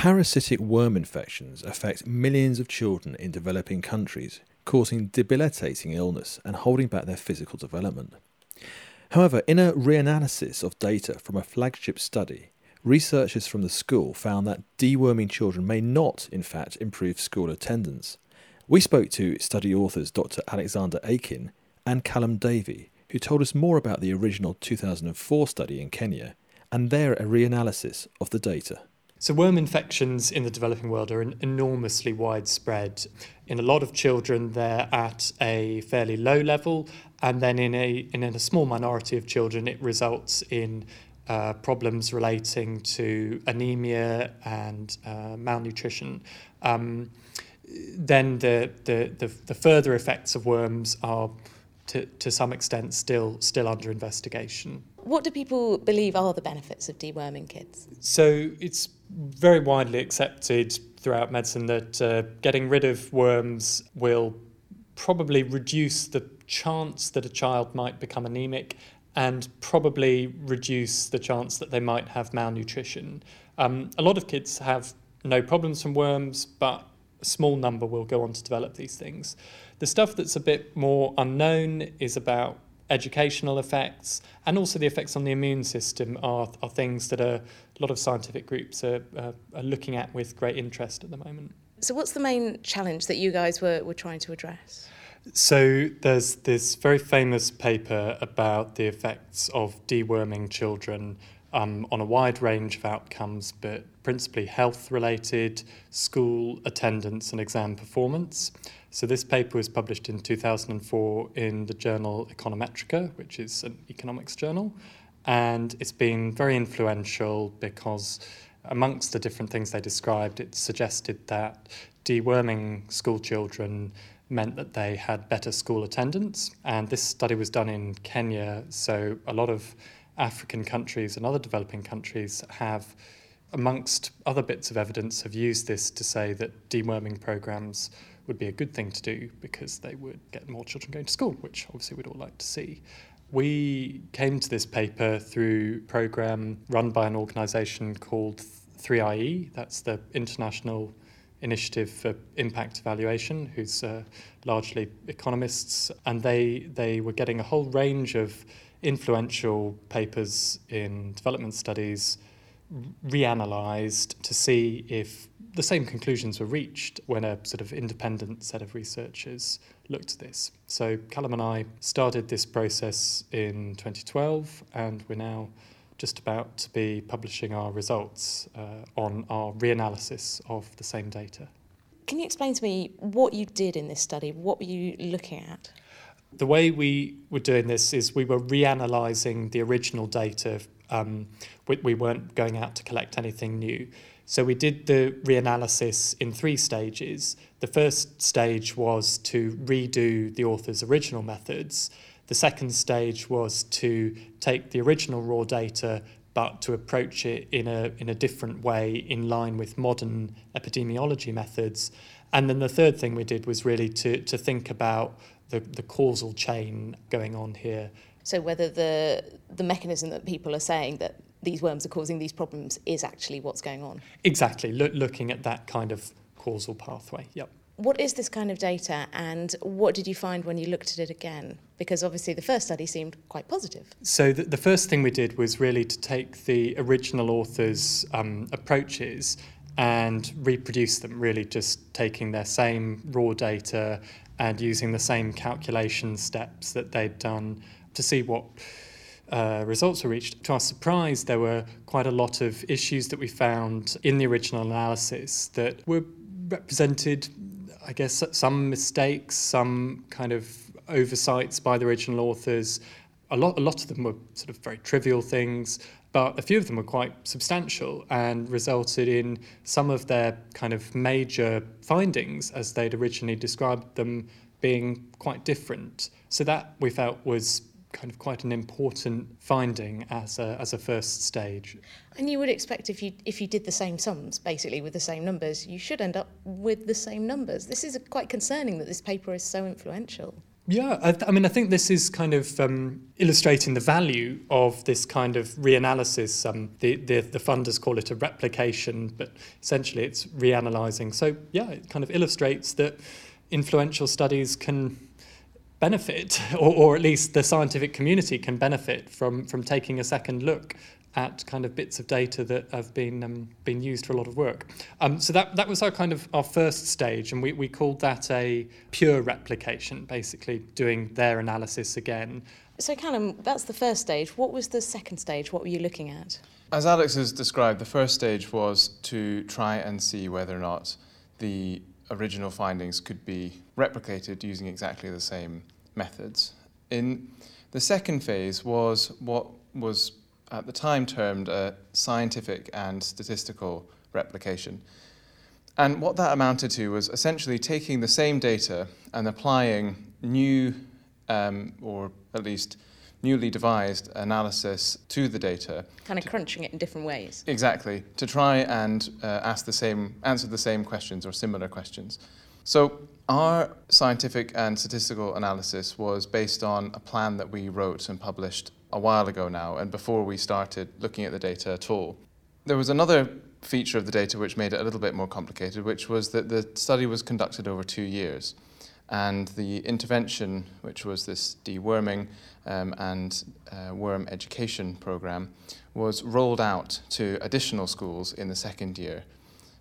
Parasitic worm infections affect millions of children in developing countries, causing debilitating illness and holding back their physical development. However, in a reanalysis of data from a flagship study, researchers from the school found that deworming children may not, in fact, improve school attendance. We spoke to study authors Dr. Alexander Aiken and Calum Davey, who told us more about the original 2004 study in Kenya and their reanalysis of the data. So, worm infections in the developing world are enormously widespread. In a lot of children, they're at a fairly low level, and then in a, in a small minority of children, it results in uh, problems relating to anemia and uh, malnutrition. Um, then the, the, the, the further effects of worms are to, to some extent still still under investigation. What do people believe are the benefits of deworming kids? So it's very widely accepted throughout medicine that uh, getting rid of worms will probably reduce the chance that a child might become anemic and probably reduce the chance that they might have malnutrition. Um, a lot of kids have no problems from worms, but a small number will go on to develop these things. The stuff that's a bit more unknown is about educational effects and also the effects on the immune system are, are things that are, a lot of scientific groups are, uh, are looking at with great interest at the moment. So, what's the main challenge that you guys were, were trying to address? So, there's this very famous paper about the effects of deworming children um, on a wide range of outcomes, but principally health related, school attendance, and exam performance. So, this paper was published in 2004 in the journal Econometrica, which is an economics journal, and it's been very influential because, amongst the different things they described, it suggested that deworming school children meant that they had better school attendance. And this study was done in Kenya, so a lot of African countries and other developing countries have, amongst other bits of evidence, have used this to say that deworming programs would be a good thing to do because they would get more children going to school, which obviously we'd all like to see. We came to this paper through a program run by an organisation called 3IE, that's the International Initiative for Impact Evaluation, who's uh, largely economists, and they, they were getting a whole range of influential papers in development studies reanalyzed to see if the same conclusions were reached when a sort of independent set of researchers looked at this. So Calum and I started this process in 2012, and we're now just about to be publishing our results uh, on our reanalysis of the same data. Can you explain to me what you did in this study? What were you looking at? The way we were doing this is we were reanalyzing the original data. Um, we, we weren't going out to collect anything new. So we did the reanalysis in three stages. The first stage was to redo the author's original methods. The second stage was to take the original raw data but to approach it in a, in a different way in line with modern epidemiology methods. And then the third thing we did was really to, to think about the, the causal chain going on here. So whether the the mechanism that people are saying that these worms are causing these problems is actually what's going on. Exactly, Lo- looking at that kind of causal pathway. Yep. What is this kind of data and what did you find when you looked at it again? Because obviously the first study seemed quite positive. So, the, the first thing we did was really to take the original author's um, approaches and reproduce them, really just taking their same raw data and using the same calculation steps that they'd done to see what uh, results were reached. To our surprise, there were quite a lot of issues that we found in the original analysis that were represented, I guess, some mistakes, some kind of oversights by the original authors. A lot, a lot of them were sort of very trivial things, but a few of them were quite substantial and resulted in some of their kind of major findings as they'd originally described them being quite different. So that we felt was kind of quite an important finding as a, as a first stage. And you would expect if you if you did the same sums basically with the same numbers, you should end up with the same numbers. This is quite concerning that this paper is so influential. Yeah, I, th- I, mean, I think this is kind of um, illustrating the value of this kind of reanalysis. Um, the, the, the funders call it a replication, but essentially it's reanalyzing. So, yeah, it kind of illustrates that influential studies can benefit, or, or at least the scientific community can benefit from, from taking a second look at kind of bits of data that have been um, been used for a lot of work. Um, so that that was our kind of our first stage, and we, we called that a pure replication, basically doing their analysis again. So Calum, that's the first stage. What was the second stage? What were you looking at? As Alex has described, the first stage was to try and see whether or not the original findings could be replicated using exactly the same methods. In the second phase was what was at the time termed a scientific and statistical replication. And what that amounted to was essentially taking the same data and applying new, um, or at least newly devised analysis to the data. Kind of crunching it in different ways. Exactly, to try and uh, ask the same, answer the same questions or similar questions. So our scientific and statistical analysis was based on a plan that we wrote and published a while ago now, and before we started looking at the data at all. There was another feature of the data which made it a little bit more complicated, which was that the study was conducted over two years. And the intervention, which was this deworming um, and uh, worm education program, was rolled out to additional schools in the second year.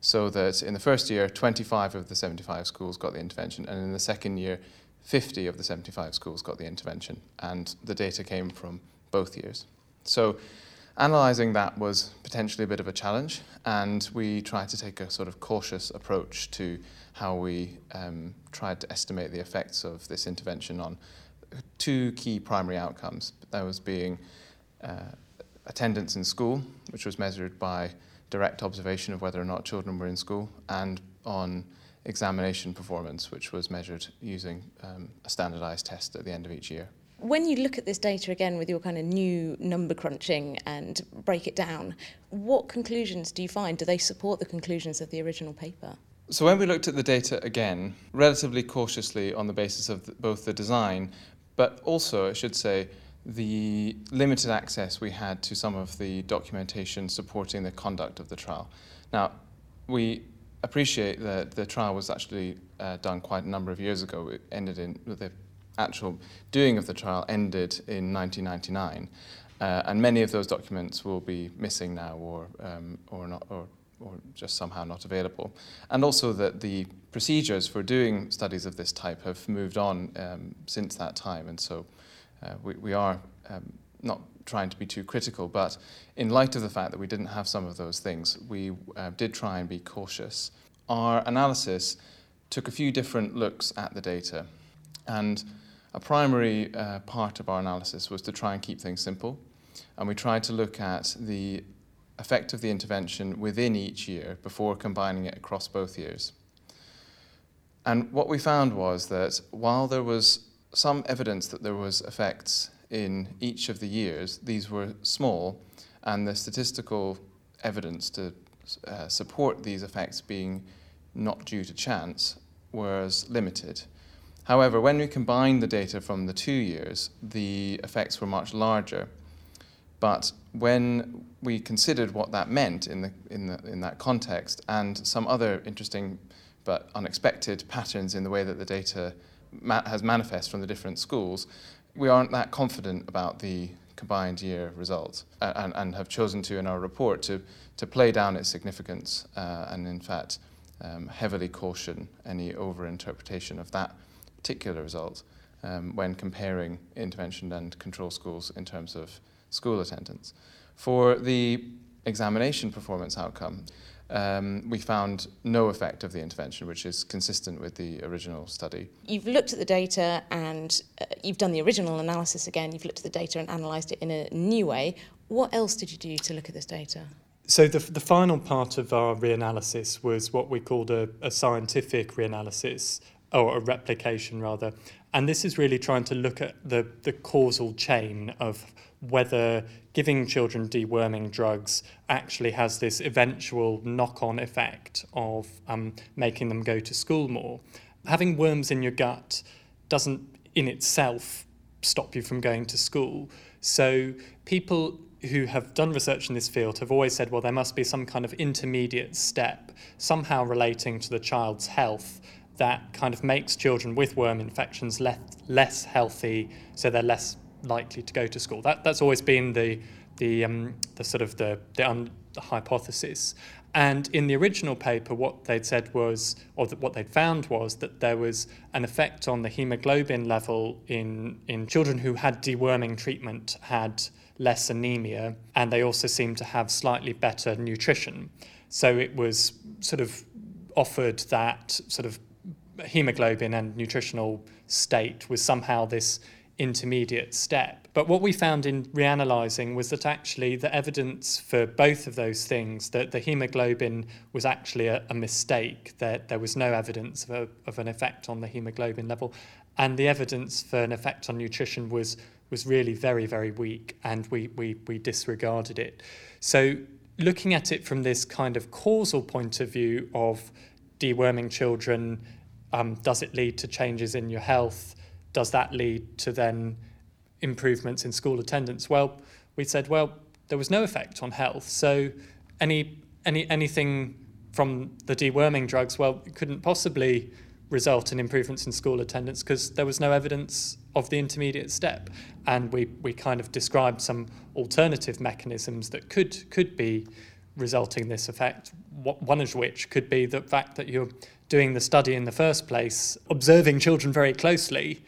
So that in the first year, 25 of the 75 schools got the intervention, and in the second year, 50 of the 75 schools got the intervention. And the data came from both years. So analysing that was potentially a bit of a challenge, and we tried to take a sort of cautious approach to how we um, tried to estimate the effects of this intervention on two key primary outcomes. That was being uh, attendance in school, which was measured by direct observation of whether or not children were in school, and on examination performance, which was measured using um, a standardized test at the end of each year. When you look at this data again with your kind of new number crunching and break it down, what conclusions do you find? Do they support the conclusions of the original paper? So, when we looked at the data again, relatively cautiously on the basis of both the design, but also, I should say, the limited access we had to some of the documentation supporting the conduct of the trial. Now, we appreciate that the trial was actually uh, done quite a number of years ago. It ended in the actual doing of the trial ended in 1999, uh, and many of those documents will be missing now or um, or not or or just somehow not available. And also that the procedures for doing studies of this type have moved on um, since that time, and so uh, we, we are um, not trying to be too critical, but in light of the fact that we didn't have some of those things, we uh, did try and be cautious. Our analysis took a few different looks at the data, and a primary uh, part of our analysis was to try and keep things simple, and we tried to look at the effect of the intervention within each year before combining it across both years. And what we found was that while there was some evidence that there was effects in each of the years, these were small, and the statistical evidence to uh, support these effects being not due to chance was limited. However, when we combined the data from the two years, the effects were much larger. But when we considered what that meant in, the, in, the, in that context and some other interesting but unexpected patterns in the way that the data ma- has manifest from the different schools, we aren't that confident about the combined year results and, and have chosen to, in our report, to, to play down its significance uh, and, in fact, um, heavily caution any overinterpretation of that particular result um, when comparing intervention and control schools in terms of school attendance. For the examination performance outcome, um, we found no effect of the intervention, which is consistent with the original study. You've looked at the data and uh, you've done the original analysis again. You've looked at the data and analysed it in a new way. What else did you do to look at this data? So the, the final part of our reanalysis was what we called a, a scientific reanalysis, or a replication rather. And this is really trying to look at the, the causal chain of whether giving children deworming drugs actually has this eventual knock on effect of um, making them go to school more. Having worms in your gut doesn't in itself stop you from going to school. So people who have done research in this field have always said, well, there must be some kind of intermediate step, somehow relating to the child's health, that kind of makes children with worm infections less, less healthy, so they're less likely to go to school. That, that's always been the, the, um, the sort of the, the, un, the hypothesis. And in the original paper, what they'd said was, or what they'd found was that there was an effect on the hemoglobin level in, in children who had deworming treatment, had less anemia, and they also seemed to have slightly better nutrition. So it was sort of offered that sort of hemoglobin and nutritional state was somehow this intermediate step. But what we found in reanalyzing was that actually the evidence for both of those things, that the hemoglobin was actually a, a mistake, that there was no evidence of, a, of an effect on the hemoglobin level, and the evidence for an effect on nutrition was was really very, very weak, and we, we, we disregarded it. So looking at it from this kind of causal point of view of deworming children, um, does it lead to changes in your health? does that lead to then improvements in school attendance? Well, we said, well, there was no effect on health. So any, any, anything from the deworming drugs, well, it couldn't possibly result in improvements in school attendance because there was no evidence of the intermediate step. And we, we kind of described some alternative mechanisms that could, could be resulting in this effect, one of which could be the fact that you're doing the study in the first place, observing children very closely,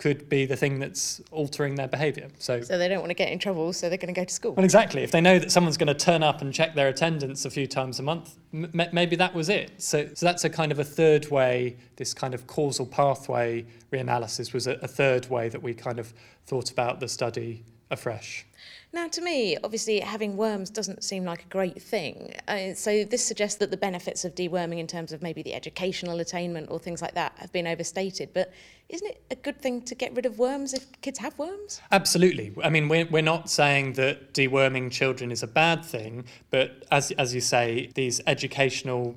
could be the thing that's altering their behaviour. So, so they don't want to get in trouble, so they're going to go to school. Well, exactly. If they know that someone's going to turn up and check their attendance a few times a month, m- maybe that was it. So, so that's a kind of a third way. This kind of causal pathway reanalysis was a, a third way that we kind of thought about the study afresh. Now, to me, obviously, having worms doesn't seem like a great thing. Uh, so, this suggests that the benefits of deworming, in terms of maybe the educational attainment or things like that, have been overstated. But isn't it a good thing to get rid of worms if kids have worms? Absolutely. I mean, we're, we're not saying that deworming children is a bad thing, but as, as you say, these educational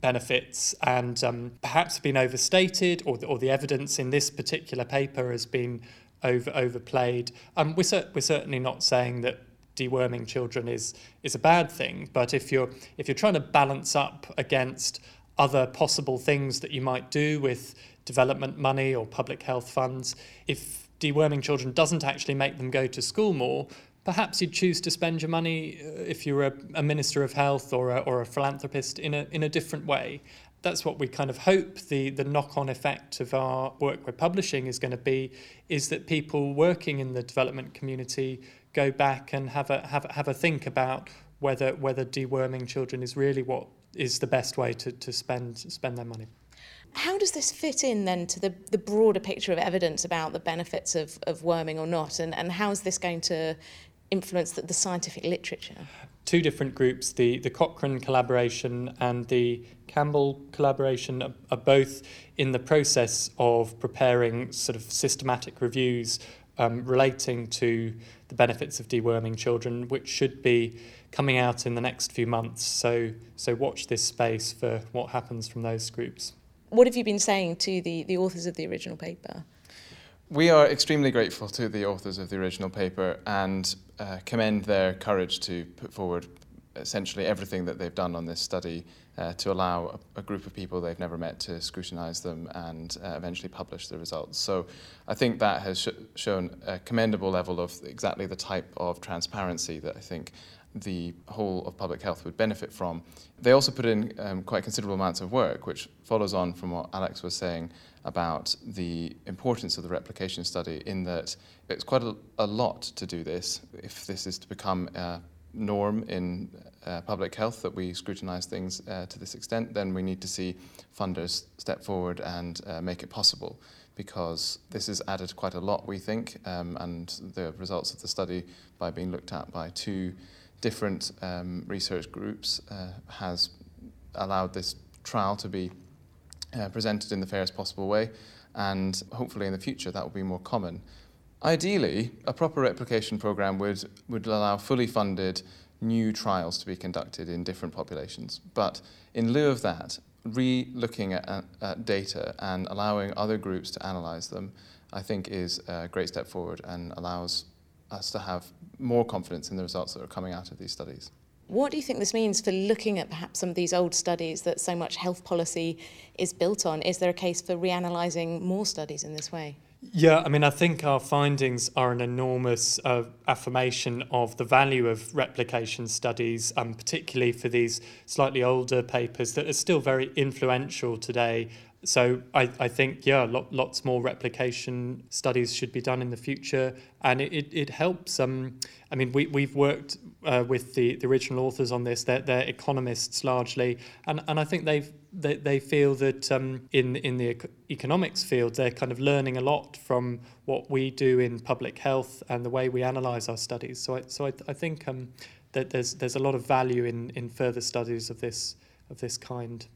benefits and um, perhaps have been overstated, or, or the evidence in this particular paper has been over overplayed. Um, we're, cer- we're certainly not saying that deworming children is is a bad thing, but if you're if you're trying to balance up against other possible things that you might do with development money or public health funds, if deworming children doesn't actually make them go to school more, perhaps you'd choose to spend your money uh, if you're a, a minister of health or a, or a philanthropist in a in a different way that's what we kind of hope the, the knock-on effect of our work we're publishing is going to be is that people working in the development community go back and have a have, have a think about whether whether deworming children is really what is the best way to, to spend spend their money. How does this fit in then to the, the broader picture of evidence about the benefits of, of worming or not? And, and how is this going to influence the, the scientific literature? Two different groups, the, the Cochrane collaboration and the Campbell collaboration, are, are both in the process of preparing sort of systematic reviews um, relating to the benefits of deworming children, which should be coming out in the next few months. So, so watch this space for what happens from those groups. What have you been saying to the, the authors of the original paper? We are extremely grateful to the authors of the original paper and uh, commend their courage to put forward essentially everything that they've done on this study uh, to allow a, a group of people they've never met to scrutinize them and uh, eventually publish the results. So I think that has sh- shown a commendable level of exactly the type of transparency that I think the whole of public health would benefit from. They also put in um, quite considerable amounts of work, which follows on from what Alex was saying about the importance of the replication study, in that it's quite a, a lot to do this if this is to become a norm in uh, public health that we scrutinize things uh, to this extent, then we need to see funders step forward and uh, make it possible because this has added quite a lot, we think, um, and the results of the study, by being looked at by two different um, research groups, uh, has allowed this trial to be uh, presented in the fairest possible way, and hopefully in the future that will be more common. Ideally, a proper replication program would, would allow fully funded new trials to be conducted in different populations. But in lieu of that, re looking at, at data and allowing other groups to analyze them I think is a great step forward and allows us to have more confidence in the results that are coming out of these studies. What do you think this means for looking at perhaps some of these old studies that so much health policy is built on? Is there a case for reanalyzing more studies in this way? Yeah, I mean, I think our findings are an enormous uh, affirmation of the value of replication studies, um, particularly for these slightly older papers that are still very influential today so I, I think yeah lot, lots more replication studies should be done in the future. And it, it, it helps um I mean we, we've worked uh, with the, the original authors on this. They're, they're economists largely. And, and I think they've they, they feel that um, in in the economics field they're kind of learning a lot from what we do in public health and the way we analyze our studies. So I, so I, I think um, that there's there's a lot of value in, in further studies of this of this kind